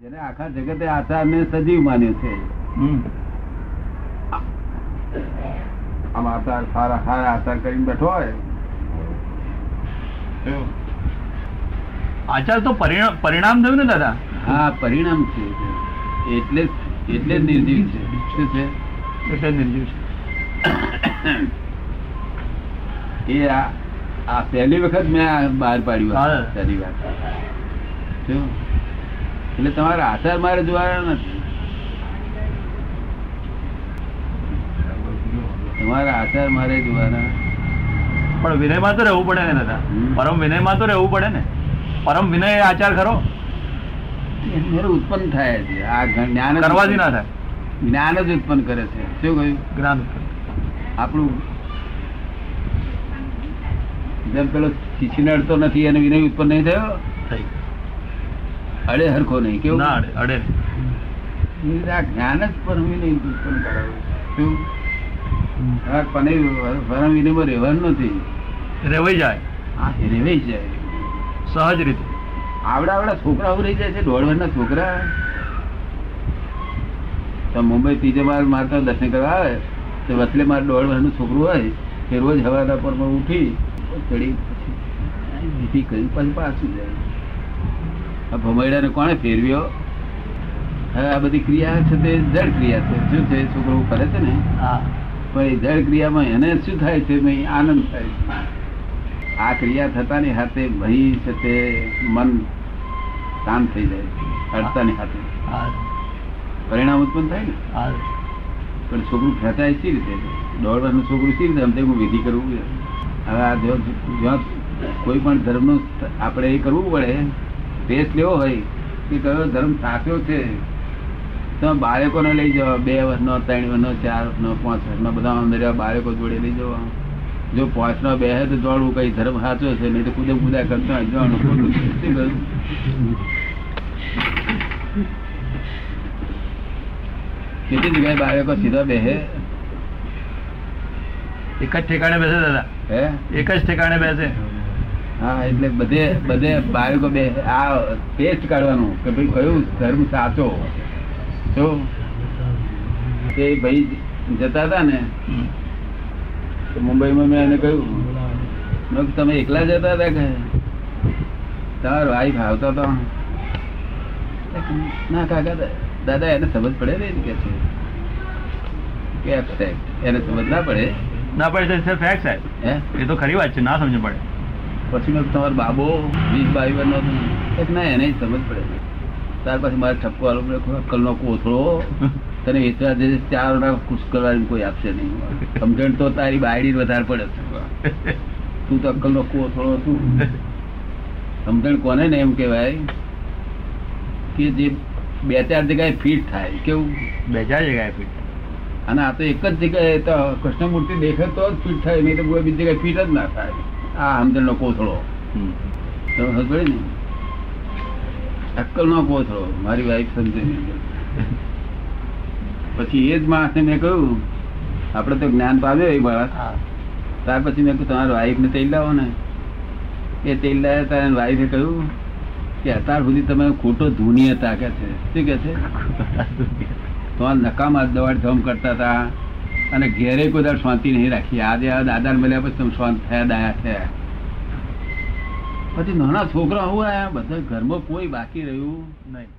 જેને આખા જગતે આચારને સજીવ માન્યો છે. આમ આચાર સારા સારા આચાર કરીને બેઠો હોય. આચાર તો પરિણામ થયું ને દાદા? હા પરિણામ છે. એટલે એટલે નિર્જીવ છે. શું છે? એટલે નિર્જીવ છે. એ આ પહેલી વખત મેં બહાર પાડ્યું. પહેલી વાત. શું? એટલે તમારા આચાર મારે જોવાના નથી. તમારા આચાર મારે જોવાના. પણ વિનયમાં તો રહેવું પડે ને દાદા. પરમ વિનયમાં તો રહેવું પડે ને. પરમ વિનય આચાર ખરો. ઉત્પન્ન થાય છે. આ જ્ઞાન કરવાથી ના થાય. જ્ઞાન જ ઉત્પન્ન કરે છે. શું કહ્યું? જ્ઞાન આપણું જેમ પેલો શિશીને નડતો નથી અને વિનય ઉત્પન્ન નહીં થયો? થઈ. અડે હરખો નહીં કેવું? ના અડે અડે આ જ્ઞાન જ પરમી નહીં ઉત્પન્ન કરાવે. શું? આ પનૈ પરમ વિનયમાં રહેવાનું નથી. રેવાઈ જાય. આ રેવાઈ જાય. સહજ રીતે. આવડા આવડા છોકરાઓ રહી જાય છે દોઢ વર્ષના છોકરા. તો મુંબઈ ત્રીજે માર મારતા દર્શન કરવા આવે તો વચલે માર દોઢ વર્ષનું છોકરું હોય કે રોજ હવાના પર ઉઠી ચડી પછી કરી પછી પાછું જાય. આ ભમૈડાને કોણે ફેરવ્યો? હવે આ બધી ક્રિયા છે તે જળ ક્રિયા છે. શું છે? છોકરો કરે છે ને? પણ એ જળ ક્રિયામાં એને શું થાય છે? ભાઈ આનંદ થાય છે. આ ક્રિયા થતાની હાથે ભય છે તે મન શાંત થઈ જાય છે અડતાની હાથે. પરિણામ ઉત્પન્ન થાય ને? પણ છોકરું ખેંચાય સી રીતે? દોડવાનું છોકરું સી રીતે? અમને હું વિધિ કરવું હવે આ જ્યાં કોઈ પણ ધર્મનું આપણે એ કરવું પડે ટેસ્ટ લેવો હોય? કે કયો ધર્મ સાચો છે? તો બાળકોને લઈ જવા બે વર્ષનો ત્રણ વર્ષનો ચાર વર્ષનો પાંચ વર્ષનો બધા અંદર બાળકો જોડે લઈ જવા જો પાંચનો બે હે તો જોડવું કઈ ધર્મ સાચો છે? નહીં તો કુદે કુદા કરતા જોવાનું ખોટું છે. કેટલી જગ્યાએ બાળકો સીધા બેહે એક જ ઠેકાણે બેસે દાદા. હે? એક જ ઠેકાણે બેસે. હા એટલે બધે બધે બાળકો બે આ ટેસ્ટ કાઢવાનું કે ભાઈ કયું ધર્મ સાચો? તો તે ભાઈ જતા હતા ને તો મુંબઈમાં મેં એને કહ્યું તમે એકલા જતા હતા કે? તમારો વાઈફ આવતા હતા? ના કાકા દાદા એને સમજ પડે ને કે છે. કે એને સમજ ના પડે. ના પડે તો ફેક્ટ સાહેબ. એ તો ખરી વાત છે ના સમજ પડે. પછી મેં તમારો બાબો વીસ બાવી વાર હતો. ને? એક ના એને સમજ પડે. ત્યાર પછી મારે ઠપકો આલો પડે અક્કલનો કોથળો તને વેચવા જે ચાર ના ખુશ કરવાની કોઈ આપશે નહીં. સમજણ તો તારી બાયડી વધારે પડે તું તો અક્કલનો કોથળો તું સમજણ કોને ને એમ કહેવાય કે જે બે ચાર જગ્યાએ ફિટ થાય. કેવું? બે ચાર જગ્યાએ ફિટ અને આ તો એક જ જગ્યાએ કૃષ્ણમૂર્તિ દેખે તો જ ફિટ થાય નહીં તો કોઈ બીજી જગ્યાએ ફિટ જ ના થાય. આ સમજણનો કોથળો. સમજ ને? કોથળો મારી વાઈફ સમજે. પછી એ જ માણસને મેં કહ્યું આપણે તો જ્ઞાન પામ્યો એ માણસ. ત્યાર પછી મેં કહ્યું તમારા વાઈફ ને તેલ લાવો ને. એ તેલ લાવ્યા તારે વાઈફે કહ્યું કે અત્યાર સુધી તમે ખોટો ધૂની હતા. કે છે. શું કે છે? તમારા આ નકામા દવાડ ધમ કરતા હતા. અને ઘેરે કોઈ દાડો શાંતિ નહીં રાખી આજે આ દાદા મળ્યા પછી તમે શાંત થયા, દાયા થયા. પછી નાના છોકરા હું આયા, બધા ઘરમાં કોઈ બાકી રહ્યું નહીં.